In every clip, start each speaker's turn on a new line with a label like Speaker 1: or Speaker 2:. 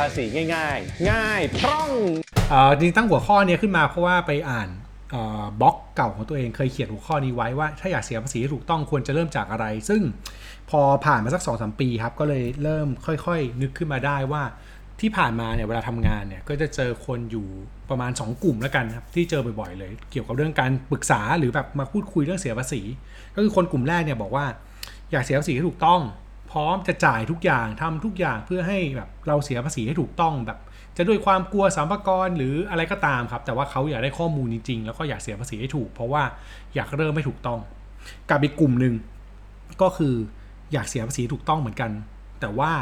Speaker 1: ภาษีง่าย ๆ ง่ายพร่อง
Speaker 2: เอ่อจริงตั้งหัวข้อเนี้ขึ้นมาเพราะว่าไปอ่านบล็อกเก่าของตัวเองเคยเขียนหัวข้อนี้ไว้ว่าถ้าอยากเสียภาษีถูกต้องควรจะเริ่มจากอะไร ซึ่งพอผ่านมาสัก2อสปีครับ ก็เลยเริ่มค่อยๆ นึกขึ้นมาได้ว่าที่ผ่านมาเนี่ยเวลาทำงานเนี่ยก็จะเจอคนอยู่ประมาณ 2 กลุ่มแล้วกันครับที่เจอบ่อยๆเลย เกี่ยวกับเรื่องการปรึกษาหรือแบบมาพูดคุยเรื่องเสียภาษี ก็คือคนกลุ่มแรกเนี่ยบอกว่า อยากเสียภาษีให้ถูกต้อง พร้อมจะจ่ายทุกอย่างทำทุกอย่างเพื่อให้แบบเราเสียภาษีให้ถูกต้องแบบ จะด้วยความกลัวสัมภากรหรืออะไรก็ตามครับ แต่ว่าเขาอยากได้ข้อมูลจริงๆ แล้วก็อยากเสียภาษีให้ถูก เพราะว่าอยากเริ่มไม่ถูกต้อง กับอีกกลุ่มหนึ่งก็คืออยากเสียภาษีถูกต้องเหมือนกัน แต่ว่า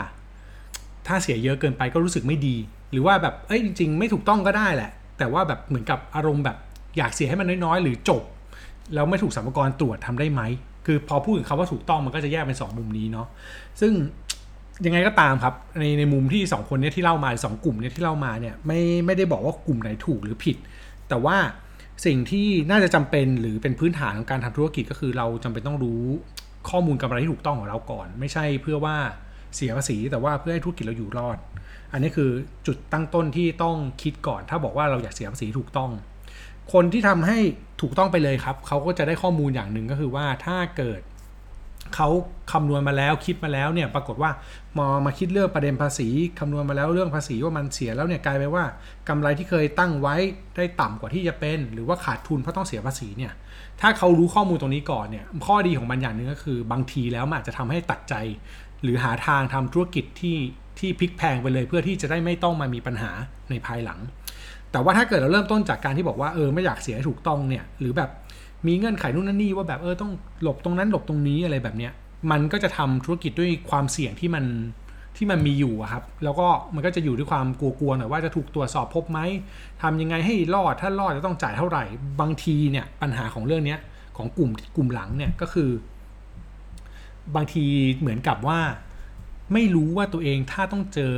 Speaker 2: ถ้าเสียเยอะเกินไปก็รู้สึกไม่ดี หรือว่าแบบเอ้ยจริง ๆ ไม่ถูกต้องก็ได้แหละ แต่ว่าแบบเหมือนกับอารมณ์แบบอยากเสียให้มันน้อยๆ หรือจบแล้วไม่ถูกสัมภากรตรวจทำได้ไหม คือพอพูดถึงคำว่าถูกต้องมันก็จะแยกเป็นสองมุมนี้เนาะซึ่งยังไงก็ตามครับ ในในมุมที่สองคนเนี้ที่เล่ามาสองกลุ่มเนี้ที่เล่ามาเนี่ยไม่ไม่ได้บอกว่ากลุ่มไหนถูกหรือผิด แต่ว่าสิ่งที่น่าจะจำเป็นหรือเป็นพื้นฐานของการทำธุรกิจก็คือเราจำเป็นต้องรู้ข้อมูลกำไรที่ถูกต้องของเราก่อน ไม่ใช่เพื่อว่าเสียภาษีแต่ว่าเพื่อให้ธุรกิจเราอยู่รอด อันนี้คือจุดตั้งต้นที่ต้องคิดก่อน ถ้าบอกว่าเราอยากเสียภาษีถูกต้อง คนที่ทำให้ถูกต้องไปเลยครับ เขาก็จะได้ข้อมูลอย่างหนึ่งก็คือว่าถ้าเกิดเขาคำนวณมาแล้วคิดมาแล้วเนี่ยปรากฏว่ามามาคิดเรื่องประเด็นภาษีคำนวณมาแล้วเรื่องภาษีว่ามันเสียแล้วเนี่ยกลายไปว่ากำไรที่เคยตั้งไว้ได้ต่ำกว่าที่จะเป็น หรือว่าขาดทุนเพราะต้องเสียภาษีเนี่ยถ้าเขารู้ข้อมูลตรงนี้ก่อนเนี่ยข้อดีของมันอย่างหนึ่งก็คือบางทีแล้วมันอาจจะทำให้ตัดใจ หรือหาทางทำธุรกิจที่ที่พลิกแพงไปเลยเพื่อที่จะได้ไม่ต้องมามีปัญหาในภายหลัง แต่ว่าถ้าเกิดเราเริ่มต้นจากการที่บอกว่าเออไม่อยากเสียให้ถูกต้องเนี่ย หรือแบบมีเงื่อนไขนู่นนั่นนี่ว่าแบบเออต้องหลบตรงนั้นหลบตรงนี้อะไรแบบเนี้ย มันก็จะทำธุรกิจด้วยความเสี่ยงที่มันที่มันมีอยู่ครับ แล้วก็มันก็จะอยู่ด้วยความกลัวๆหน่อยว่าจะถูกตรวจสอบพบไหมทำยังไงให้รอดถ้ารอดจะต้องจ่ายเท่าไหร่ บางทีเนี่ยปัญหาของเรื่องเนี้ยของกลุ่มกลุ่มหลังเนี่ยก็คือ บางทีเหมือนกับว่า ไม่รู้ว่าตัวเองถ้าต้องเจอ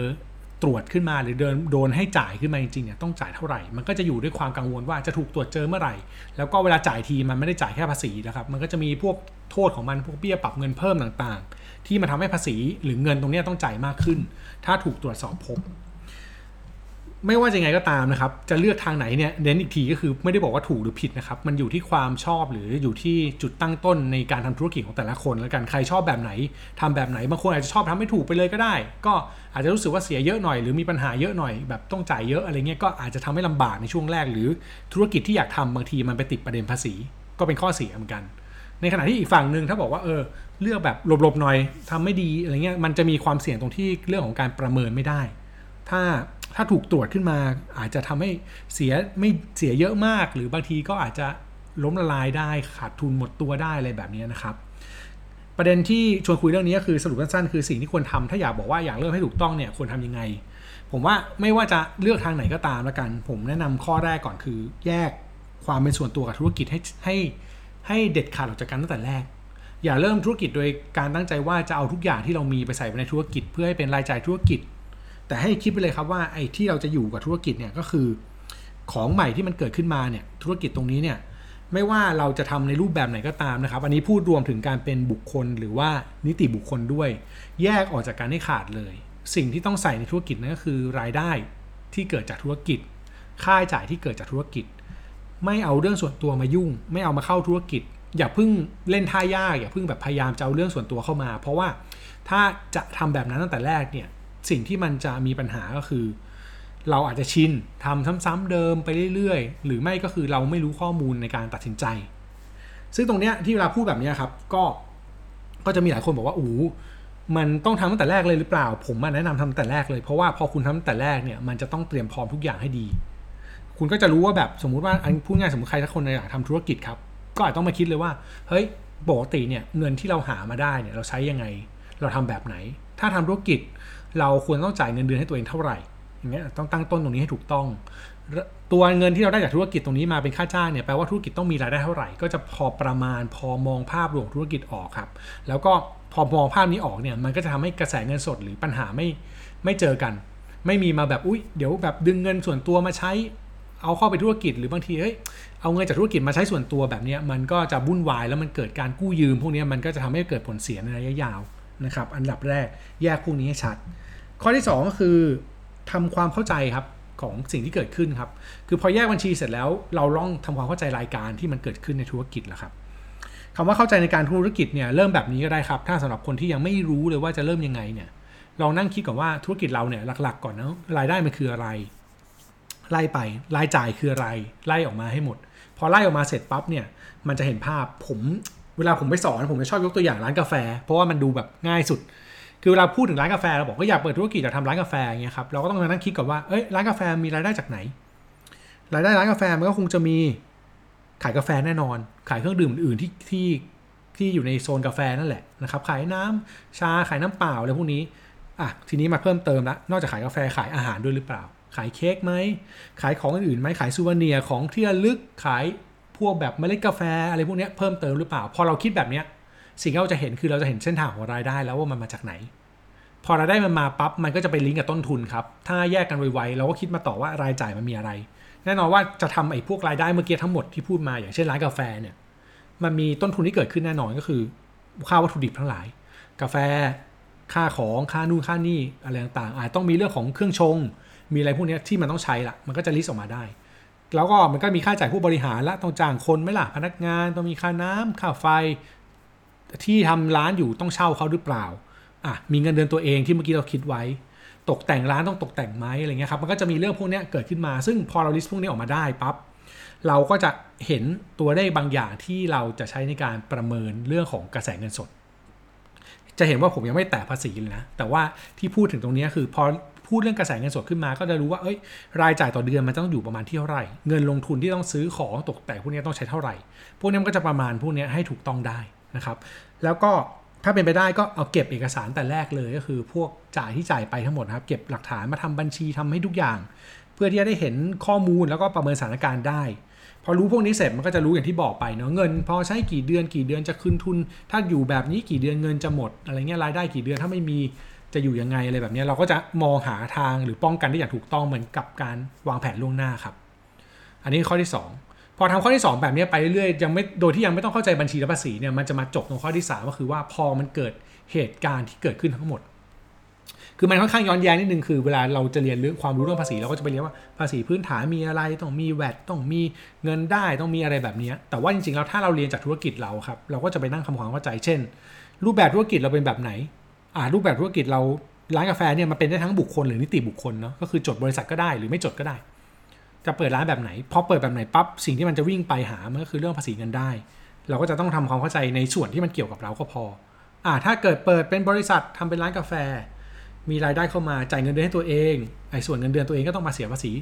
Speaker 2: ตรวจขึ้นมาหรือเดินโดนให้จ่ายขึ้นมาจริงๆเนี่ยต้องจ่ายเท่าไหร่ มันก็จะอยู่ด้วยความกังวลว่าจะถูกตรวจเจอเมื่อไหร่ แล้วก็เวลาจ่ายทีมันไม่ได้จ่ายแค่ภาษีนะครับ มันก็จะมีพวกโทษของมันพวกเบี้ยปรับเงินเพิ่มต่างๆ ที่มาทำให้ภาษีหรือเงินตรงนี้ต้องจ่ายมากขึ้น ถ้าถูกตรวจสอบพบ ไม่ว่าจะไงก็ตามนะครับ จะเลือกทางไหนเนี่ยเน้นอีกทีก็คือไม่ได้บอกว่าถูกหรือผิดนะครับ มันอยู่ที่ความชอบหรืออยู่ที่จุดตั้งต้นในการทำธุรกิจของแต่ละคนแล้วกันใครชอบแบบไหนทำแบบไหนบางคนอาจจะชอบทำไม่ถูกไปเลยก็ได้ ก็อาจจะรู้สึกว่าเสียเยอะหน่อยหรือมีปัญหาเยอะหน่อยแบบต้องจ่ายเยอะอะไรเงี้ยก็อาจจะทำให้ลำบากในช่วงแรก หรือธุรกิจที่อยากทำบางทีมันไปติดประเด็นภาษี ก็เป็นข้อเสียเหมือนกัน ในขณะที่อีกฝั่งหนึ่งถ้าบอกว่าเออเลือกแบบหลบๆหน่อยทำไม่ดีอะไรเงี้ยมันจะมีความเสี่ยงตรงที่เรื่องของการประเมินไม่ได้ ถ้าถ้าถูกตรวจขึ้นมาอาจจะทำให้เสียไม่เสียเยอะมาก หรือบางทีก็อาจจะล้มละลายได้ขาดทุนหมดตัวได้อะไรแบบนี้นะครับ ประเด็นที่ชวนคุยเรื่องนี้ก็คือสรุปสั้นๆคือสิ่งที่ควรทำถ้าอยากบอกว่าอยากเริ่มให้ถูกต้องเนี่ยควรทำยังไง ผมว่าไม่ว่าจะเลือกทางไหนก็ตามล้วกัน ผมแนะนำข้อแรกก่อนคือ แยกความเป็นส่วนตัวกับธุรกิจให้ให้ให้เด็ดขาดออกจากกันตั้งแต่แรกอย่าเริ่มธุรกิจโดยการตั้งใจว่าจะเอาทุกอย่างที่เรามีไปใส่ไปในธุรกิจ เพื่อให้เป็นรายจ่ายธุรกิจ แต่ให้คิดไปเลยครับว่าไอ้ที่เราจะอยู่กับธุรกิจเนี่ยก็คือ ของใหม่ที่มันเกิดขึ้นมาเนี่ยธุรกิจตรงนี้เนี่ยไม่ว่าเราจะทำในรูปแบบไหนก็ตามนะครับ อันนี้พูดรวมถึงการเป็นบุคคลหรือว่านิติบุคคลด้วย แยกออกจากการให้ขาดเลย สิ่งที่ต้องใส่ในธุรกิจนั่นก็คือ รายได้ที่เกิดจากธุรกิจ ค่าใช้จ่ายที่เกิดจากธุรกิจ ไม่เอาเรื่องส่วนตัวมายุ่ง ไม่เอามาเข้าธุรกิจ อย่าเพิ่งเล่นท่ายากอย่าเพิ่งแบบพยายามจะเอาเรื่องส่วนตัวเข้ามา เพราะว่าถ้าจะทำแบบนั้นตั้งแต่แรกเนี่ย สิ่งที่มันจะมีปัญหาก็คือ เราอาจจะชินทำซ้ำๆเดิมไปเรื่อยๆ หรือไม่ก็คือเราไม่รู้ข้อมูลในการตัดสินใจ ซึ่งตรงเนี้ยที่เวลาพูดแบบนี้ครับก็ก็จะมีหลายคนบอกว่าอู้มันต้องทำตั้งแต่แรกเลยหรือเปล่า ผมแนะนำทำตั้งแต่แรกเลยเพราะว่าพอคุณทำตั้งแต่แรกเนี่ยมันจะต้องเตรียมพร้อมทุกอย่างให้ดี คุณก็จะรู้ว่าแบบสมมุติว่าอันพูดง่ายสมมติใครสักคนอยากทำธุรกิจครับก็อาจต้องมาคิดเลยว่าเฮ้ยปกติเนี่ยเงินที่เราหามาได้เนี่ยเราใช้ยังไง เราทำแบบไหน ถ้าทำธุรกิจ เราควรต้องจ่ายเงินเดือนให้ตัวเองเท่าไหร่อย่างเงี้ยต้องตั้งต้นตรงนี้ให้ถูกต้อง ตัวเงินที่เราได้จากธุรกิจตรงนี้มาเป็นค่าจ้างเนี่ยแปลว่าธุรกิจต้องมีรายได้เท่าไหร่ ก็จะพอประมาณพอมองภาพรวมธุรกิจออกครับ แล้วก็พอมองภาพนี้ออกเนี่ยมันก็จะทำให้กระแสเงินสดหรือปัญหาไม่ไม่เจอกัน ไม่มีมาแบบอุ้ยเดี๋ยวแบบดึงเงินส่วนตัวมาใช้เอาเข้าไปธุรกิจหรือบางทีเฮ้ยเอาเงินจากธุรกิจมาใช้ส่วนตัวแบบนี้มันก็จะวุ่นวายแล้วมันเกิดการกู้ยืม พวกนี้มันก็จะทำให้เกิดผลเสียในระยะยาว นะครับ อันดับแรกแยกพวกนี้ให้ชัด ข้อที่ 2 ก็คือทำความเข้าใจครับของสิ่งที่เกิดขึ้นครับ คือพอแยกบัญชีเสร็จแล้วเราลองทำความเข้าใจรายการที่มันเกิดขึ้นในธุรกิจแล้วครับคำว่าเข้าใจในการธุรกิจเนี่ยเริ่มแบบนี้ก็ได้ครับ ถ้าสำหรับคนที่ยังไม่รู้เลยว่าจะเริ่มยังไงเนี่ยลองนั่งคิดก่อนว่าธุรกิจเราเนี่ยหลักๆ ก่อนนะรายได้มันคืออะไร ไล่ไปรายจ่ายคืออะไร ไล่ออกมาให้หมด พอไล่ออกมาเสร็จปั๊บเนี่ยมันจะเห็นภาพผม เวลาผมไปสอนผมจะชอบยกตัวอย่างร้านกาแฟ เพราะว่ามันดูแบบง่ายสุด คือเวลาพูดถึงร้านกาแฟเราบอกว่าอยากเปิดธุรกิจอยากทำร้านกาแฟอย่างเงี้ยครับเราก็ต้องมานั่งคิดก่อนว่าเอ้ยร้านกาแฟมีรายได้จากไหน รายได้ร้านกาแฟมันก็คงจะมีขายกาแฟแน่นอน ขายเครื่องดื่มอื่นที่ที่ที่อยู่ในโซนกาแฟนั่นแหละนะครับขายน้ำชาขายน้ำเปล่าอะไรพวกนี้อะทีนี้มาเพิ่มเติมละนอกจากขายกาแฟขายอาหารด้วยหรือเปล่า ขายเค้กไหมขายของอื่นๆไหมขายซูเวเนียของที่ระลึกขาย พวกแบบเมล็ดกาแฟอะไรพวกนี้เพิ่มเติมหรือเปล่า พอเราคิดแบบเนี้ยสิ่งที่เราจะเห็นคือเราจะเห็นเส้นทางของรายได้แล้วว่ามันมาจากไหน พอรายได้มันมาปั๊บมันก็จะไปลิงก์กับต้นทุนครับ ถ้าแยกกันไวๆเราก็คิดมาต่อว่ารายจ่ายมันมีอะไร แน่นอนว่าจะทำไอ้พวกรายได้เมื่อกี้ทั้งหมดที่พูดมาอย่างเช่นร้านกาแฟเนี่ยมันมีต้นทุนที่เกิดขึ้นแน่นอนก็คือค่าวัตถุดิบทั้งหลาย กาแฟค่าของค่านู่นค่านี่อะไรต่างๆอาจต้องมีเรื่องของเครื่องชง มีอะไรพวกนี้ที่มันต้องใช้ละมันก็จะ list ออกมาได้ แล้วก็มันก็มีค่าจ่ายผู้บริหารละต้องจ้างคนไหมล่ะพนักงานต้องมีค่าน้ำค่าไฟ ที่ทำร้านอยู่ต้องเช่าเขาหรือเปล่าอะมีเงินเดือนตัวเองที่เมื่อกี้เราคิดไว้ ตกแต่งร้านต้องตกแต่งไหมอะไรเงี้ยครับมันก็จะมีเรื่องพวกนี้เกิดขึ้นมา ซึ่งพอเรา list พวกนี้ออกมาได้ปั๊บเราก็จะเห็นตัวเลขบางอย่างที่เราจะใช้ในการประเมินเรื่องของกระแสเงินสด จะเห็นว่าผมยังไม่แตะภาษีเลยนะ แต่ว่าที่พูดถึงตรงนี้คือพอ พูดเรื่องกระแสเงินสดขึ้นมา ก็จะรู้ว่าเอ้ยรายจ่ายต่อเดือนมันต้องอยู่ประมาณที่เท่าไหร่ เงินลงทุนที่ต้องซื้อของตกแต่งพวกนี้ต้องใช้เท่าไหร่ พวกนี้มันก็จะประมาณพวกนี้ให้ถูกต้องได้นะครับ แล้วก็ถ้าเป็นไปได้ก็เอาเก็บเอกสารแต่แรกเลยก็คือ พวกจ่ายที่จ่ายไปทั้งหมดครับ เก็บหลักฐานมาทำบัญชีทำให้ทุกอย่าง เพื่อที่จะได้เห็นข้อมูลแล้วก็ประเมินสถานการณ์ได้ พอรู้พวกนี้เสร็จมันก็จะรู้อย่างที่บอกไปเนาะเงิน พอใช้กี่เดือนกี่เดือนจะคืนทุน ถ้าอยู่แบบนี้กี่เดือนเงินจะหมด อะไรเงี้ยรายได้กี่เดือนถ้าไม่มี จะอยู่ยังไงอะไรแบบนี้เราก็จะมองหาทางหรือป้องกันได้อย่างถูกต้องเหมือนกับการวางแผนล่วงหน้าครับ อันนี้ข้อที่ 2 พอทำข้อที่ 2 แบบนี้ไปเรื่อยๆยังไม่โดยที่ยังไม่ต้องเข้าใจบัญชีและภาษีเนี่ยมันจะมาจบตรงข้อที่ 3 ก็คือว่าพอมันเกิดเหตุการณ์ที่เกิดขึ้นทั้งหมด คือมันค่อนข้างย้อนแย้งนิดนึงคือเวลาเราจะเรียนเรื่องความรู้เรื่องภาษีเราก็จะไปเรียนว่าภาษีพื้นฐานมีอะไรต้องมีแวดต้องมีเงินได้ต้องมีอะไรแบบนี้แต่ว่าจริงๆแล้วถ้าเราเรียนจากธุรกิจเราครับเราก็จะไปนั่งทำความเข้าใจเช่น รูปแบบธุรกิจเราเป็นแบบไหน รูปแบบธุรกิจเราร้านกาแฟเนี่ยมันเป็นได้ทั้งบุคคลหรือนิติบุคคลเนาะก็คือจดบริษัทก็ได้หรือไม่จดก็ได้ จะเปิดร้านแบบไหนพอเปิดแบบไหนปั๊บสิ่งที่มันจะวิ่งไปหามันก็คือเรื่องภาษีเงินได้ เราก็จะต้องทำความเข้าใจในส่วนที่มันเกี่ยวกับเราก็พออ่าถ้าเกิดเปิดเป็นบริษัททำเป็นร้านกาแฟ มีรายได้เข้ามาจ่ายเงินเดือนให้ตัวเองไอ้ส่วนเงินเดือนตัวเองก็ต้องมาเสียภาษี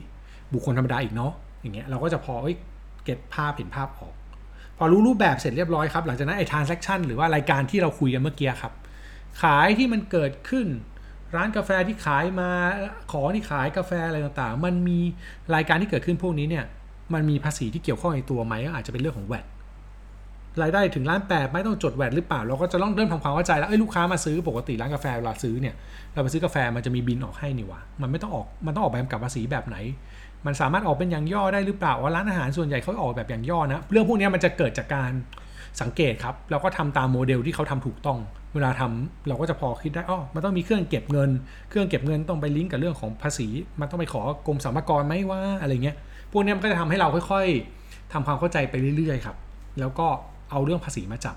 Speaker 2: บุคคลธรรมดาอีกเนาะอย่างเงี้ยเราก็จะพอเอ้ยเก็ตภาพเห็นภาพออก พอรู้รูปแบบเสร็จเรียบร้อยครับหลังจากนั้นไอ้ transaction หรือว่ารายการที่เราคุยกันเมื่อกี้ครับ ขายที่มันเกิดขึ้น ร้านกาแฟที่ขายมาของที่ขายกาแฟอะไรต่างๆ มันมีรายการที่เกิดขึ้นพวกนี้เนี่ยมันมีภาษีที่เกี่ยวข้องในตัวไหมก็อาจจะเป็นเรื่องของแวดรายได้ถึงล้านแปดไม่ต้องจดแวดหรือเปล่า เราก็จะต้องเริ่มทำความเข้าใจแล้วเอ้ยลูกค้ามาซื้อปกติร้านกาแฟเวลาซื้อเนี่ยเราไปซื้อกาแฟมันจะมีบินออกให้นี่ว่ามันไม่ต้องออกมันต้องออกแบบกับภาษีแบบไหน มันสามารถออกเป็นอย่างย่อได้หรือเปล่าว่าร้านอาหารส่วนใหญ่เขาออกแบบอย่างย่อนะเรื่องพวกนี้มันจะเกิดจากการ สังเกตครับแล้วก็ทำตามโมเดลที่เขาทำถูกต้อง เวลาทำเราก็จะพอคิดได้อ๋อมันต้องมีเครื่องเก็บเงิน เครื่องเก็บเงินต้องไปลิงก์กับเรื่องของภาษี มันต้องไปขอกรมสรรพากรไหมว่าอะไรเงี้ยพวกนี้มันก็จะทำให้เราค่อยๆทำความเข้าใจไปเรื่อยๆครับแล้วก็เอาเรื่องภาษีมาจับ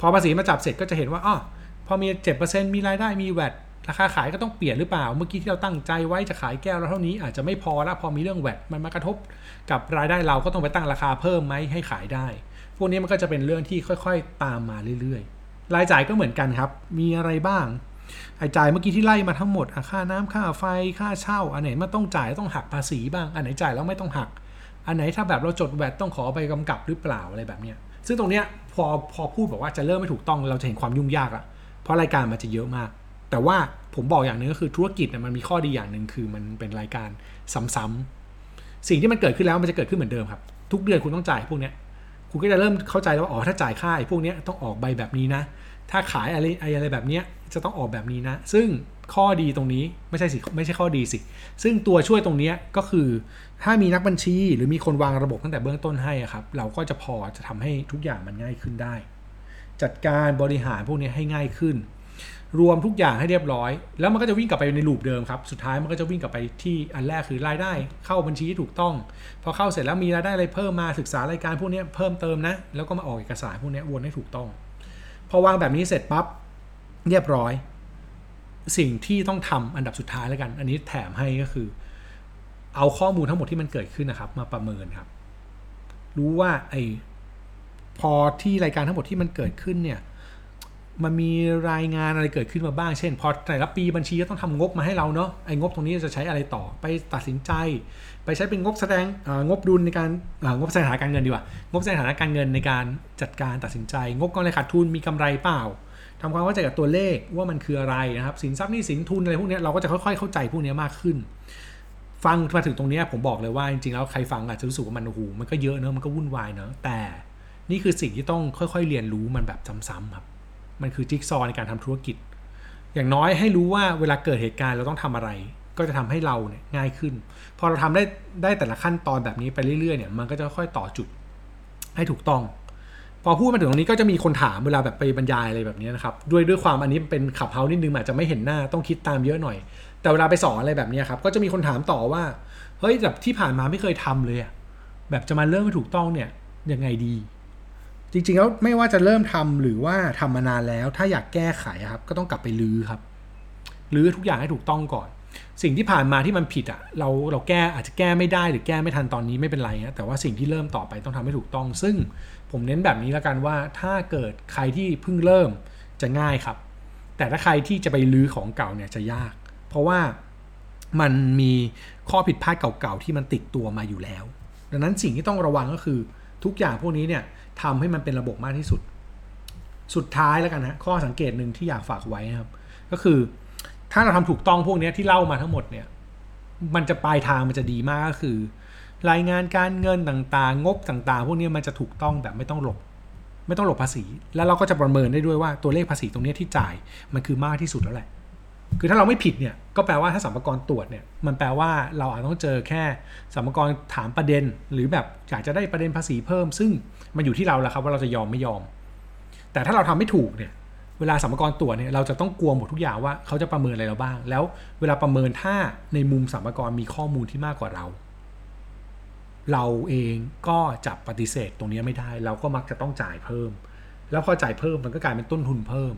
Speaker 2: พอภาษีมาจับเสร็จก็จะเห็นว่าอ๋อพอมี7%มีรายได้มีแวดราคาขายก็ต้องเปลี่ยนหรือเปล่า เมื่อกี้ที่เราตั้งใจไว้จะขายแก้วแล้วเท่านี้อาจจะไม่พอแล้วพอมีเรื่องแวดมันมากระทบกับรายได้เราก็ต้องไปตั้งราคาเพิ่มไหมให้ขายได้ พวกนี้มันก็จะเป็นเรื่องที่ค่อยๆ ตามมาเรื่อยๆ รายจ่ายก็เหมือนกันครับ มีอะไรบ้างรายจ่ายเมื่อกี้ที่ไล่มาทั้งหมดค่าน้ำค่าไฟค่าเช่า อันไหนมันต้องจ่ายต้องหักภาษีบ้าง อันไหนจ่ายแล้วไม่ต้องหัก อันไหนถ้าแบบเราจดแวดต้องขอใบกำกับหรือเปล่าอะไรแบบเนี้ย ซึ่งตรงเนี้ยพอพอพูดบอกว่าจะเริ่มไม่ถูกต้องเราจะเห็นความยุ่งยากอะเพราะรายการมันจะเยอะมาก แต่ว่าผมบอกอย่างหนึงก็คือธุรกิจมันมีข้อดีอย่างหนึ่งคือมันเป็นรายการซ้ำๆสิ่งที่มันเกิดขึ้นแล้วมันจะเกิดขึ้นเหมือนเดิมครับ ทุกเดือนคุณต้องจ่ายพวกเนี้ย คุณก็จะเริ่มเข้าใจแล้วว่าอ๋อถ้าจ่ายค่าไอ้พวกนี้ต้องออกใบแบบนี้นะ ถ้าขายอะไรอะไรแบบนี้จะต้องออกแบบนี้นะ ซึ่งข้อดีตรงนี้ไม่ใช่สิไม่ใช่ข้อดีสิ ซึ่งตัวช่วยตรงนี้ก็คือ ถ้ามีนักบัญชีหรือมีคนวางระบบตั้งแต่เบื้องต้นให้ครับ เราก็จะพอจะทำให้ทุกอย่างมันง่ายขึ้นได้ จัดการบริหารพวกนี้ให้ง่ายขึ้น รวมทุกอย่างให้เรียบร้อย แล้วมันก็จะวิ่งกลับไปในลูปเดิมครับ สุดท้ายมันก็จะวิ่งกลับไปที่อันแรกคือรายได้ เข้าบัญชีที่ถูกต้อง พอเข้าเสร็จแล้วมีรายได้อะไรเพิ่มมาศึกษารายการพวกนี้เพิ่มเติมนะ แล้วก็มาออกเอกสารพวกนี้วนให้ถูกต้อง พอวางแบบนี้เสร็จปั๊บเรียบร้อย สิ่งที่ต้องทำอันดับสุดท้ายแล้วกัน อันนี้แถมให้ก็คือ เอาข้อมูลทั้งหมดที่มันเกิดขึ้นนะครับ มาประเมินครับ รู้ว่าไอพอที่รายการทั้งหมดที่มันเกิดขึ้นเนี่ย มันมีรายงานอะไรเกิดขึ้นมาบ้าง เช่น พอแต่ละปีบัญชีก็ต้องทำงบมาให้เราเนาะ ไอ้งบตรงนี้จะใช้อะไรต่อ ไปตัดสินใจ ไปใช้เป็นงบแสดงงบดุลในการงบสดงฐานะการเงินดีกว่า งบสดงฐานะการเงินในการจัดการตัดสินใจ งบกำไรขาดทุน มีกำไรเปล่าทำความเข้าใจกับตัวเลขว่ามันคืออะไรนะครับ สินทรัพย์นี้สินทุนอะไรพวกนี้เราก็จะค่อยๆ เข้าใจพวกนี้มากขึ้น ฟังมาถึงตรงนี้ผมบอกเลยว่าจริงๆแล้วใครฟังอาจจะรู้สึกว่ามันโอ้โหมันก็เยอะเนอะมันก็วุ่นวายเนอะแต่นี่คือสิ่งที่ต้องค่อย ๆ เรียนรู้มันแบบซ้ำๆครับ มันคือจิ๊กซอว์ในการทำธุรกิจ อย่างน้อยให้รู้ว่าเวลาเกิดเหตุการณ์เราต้องทำอะไร ก็จะทำให้เราเนี่ยง่ายขึ้น พอเราทำได้ได้แต่ละขั้นตอนแบบนี้ไปเรื่อยๆเนี่ยมันก็จะค่อยต่อจุดให้ถูกต้อง พอพูดมาถึงตรงนี้ก็จะมีคนถามเวลาแบบไปบรรยายอะไรแบบนี้นะครับด้วยด้วยความอันนี้เป็นขับเฮานิดนึงอาจจะไม่เห็นหน้าต้องคิดตามเยอะหน่อย แต่เวลาไปสอนอะไรแบบนี้ครับก็จะมีคนถามต่อว่าเฮ้ยแบบที่ผ่านมาไม่เคยทำเลยอะแบบจะมาเริ่มให้ถูกต้องเนี่ยยังไงดี จริงๆแล้วไม่ว่าจะเริ่มทำหรือว่าทำมานานแล้ว ถ้าอยากแก้ไขครับ ก็ต้องกลับไปรื้อครับรื้อทุกอย่างให้ถูกต้องก่อน สิ่งที่ผ่านมาที่มันผิดอะเราเราแก้อาจจะแก้ไม่ได้หรือแก้ไม่ทันตอนนี้ไม่เป็นไรนะแต่ว่าสิ่งที่เริ่มต่อไปต้องทำให้ถูกต้อง ซึ่งผมเน้นแบบนี้แล้วกันว่าถ้าเกิดใครที่เพิ่งเริ่มจะง่ายครับ แต่ถ้าใครที่จะไปรื้อของเก่าเนี่ยจะยาก เพราะว่ามันมีข้อผิดพลาดเก่าๆที่มันติดตัวมาอยู่แล้ว ดังนั้นสิ่งที่ต้องระวังก็คือ ทุกอย่างพวกนี้เนี่ยทำให้มันเป็นระบบมากที่สุด สุดท้ายแล้วกันนะข้อสังเกตหนึ่งที่อยากฝากไว้นะครับ ก็คือถ้าเราทำถูกต้องพวกนี้ที่เล่ามาทั้งหมดเนี่ยมันจะปลายทางมันจะดีมากก็คือ รายงานการเงินต่างๆ งบต่างๆ พวกนี้มันจะถูกต้องแบบไม่ต้องหลบ ไม่ต้องหลบภาษี แล้วเราก็จะประเมินได้ด้วยว่าตัวเลขภาษีตรงนี้ที่จ่ายมันคือมากที่สุดแล้วแหละ คือถ้าเราไม่ผิดเนี่ยก็แปลว่าถ้าสัมภาระตรวจเนี่ยมันแปลว่าเราอาจต้องเจอแค่สัมภาระถามประเด็น หรือแบบอยากจะได้ประเด็นภาษีเพิ่ม ซึ่งมันอยู่ที่เราแหละครับว่าเราจะยอมไม่ยอม แต่ถ้าเราทำไม่ถูกเนี่ยเวลาสัมภาระตรวจเนี่ยเราจะต้องกลัวหมดทุกอย่างว่าเขาจะประเมินอะไรเราบ้าง แล้วเวลาประเมินถ้าในมุมสัมภาระมีข้อมูลที่มากกว่าเรา เราเองก็จะปฏิเสธตรงนี้ไม่ได้ เราก็มักจะต้องจ่ายเพิ่ม แล้วพอจ่ายเพิ่มมันก็กลายเป็นต้นทุนเพิ่ม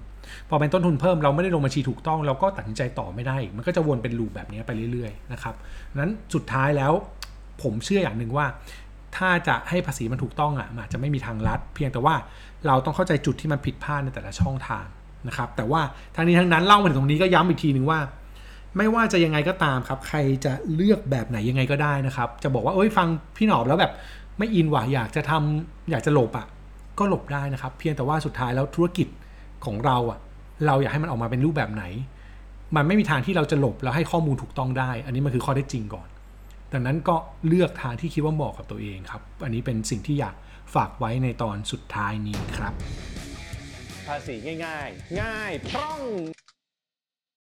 Speaker 2: พอเป็นต้นทุนเพิ่มเราไม่ได้ลงบัญชีถูกต้อง เราก็ตัดสินใจต่อไม่ได้ มันก็จะวนเป็นลูปแบบนี้ไปเรื่อยๆนะครับนั้นสุดท้ายแล้วผมเชื่ออย่างหนึ่งว่า ถ้าจะให้ภาษีมันถูกต้องอะมันอาจจะไม่มีทางลัด เพียงแต่ว่าเราต้องเข้าใจจุดที่มันผิดพลาดในแต่ละช่องทางนะครับแต่ว่าทางนี้ทั้งนั้นเล่ามาถึงตรงนี้ก็ย้ำอีกทีหนึ่งว่า ไม่ว่าจะยังไงก็ตามครับ ใครจะเลือกแบบไหนยังไงก็ได้นะครับ จะบอกว่าเอ้ยฟังพี่หนอบแล้วแบบไม่อินว่ะอยากจะทำอยากจะหลบอะ ก็หลบได้นะครับ เพียงแต่ว่าสุดท้ายแล้วธุรกิจของเราอะเราอยากให้มันออกมาเป็นรูปแบบไหน มันไม่มีทางที่เราจะหลบแล้วให้ข้อมูลถูกต้องได้ อันนี้มันคือข้อเท็จจริงก่อน ดังนั้นก็เลือกทางที่คิดว่าเหมาะกับตัวเองครับ อันนี้เป็นสิ่งที่อยากฝากไว้ในตอนสุดท้ายนี้ครับ
Speaker 1: ภาษีง่าย ๆ ง่ายพร่อง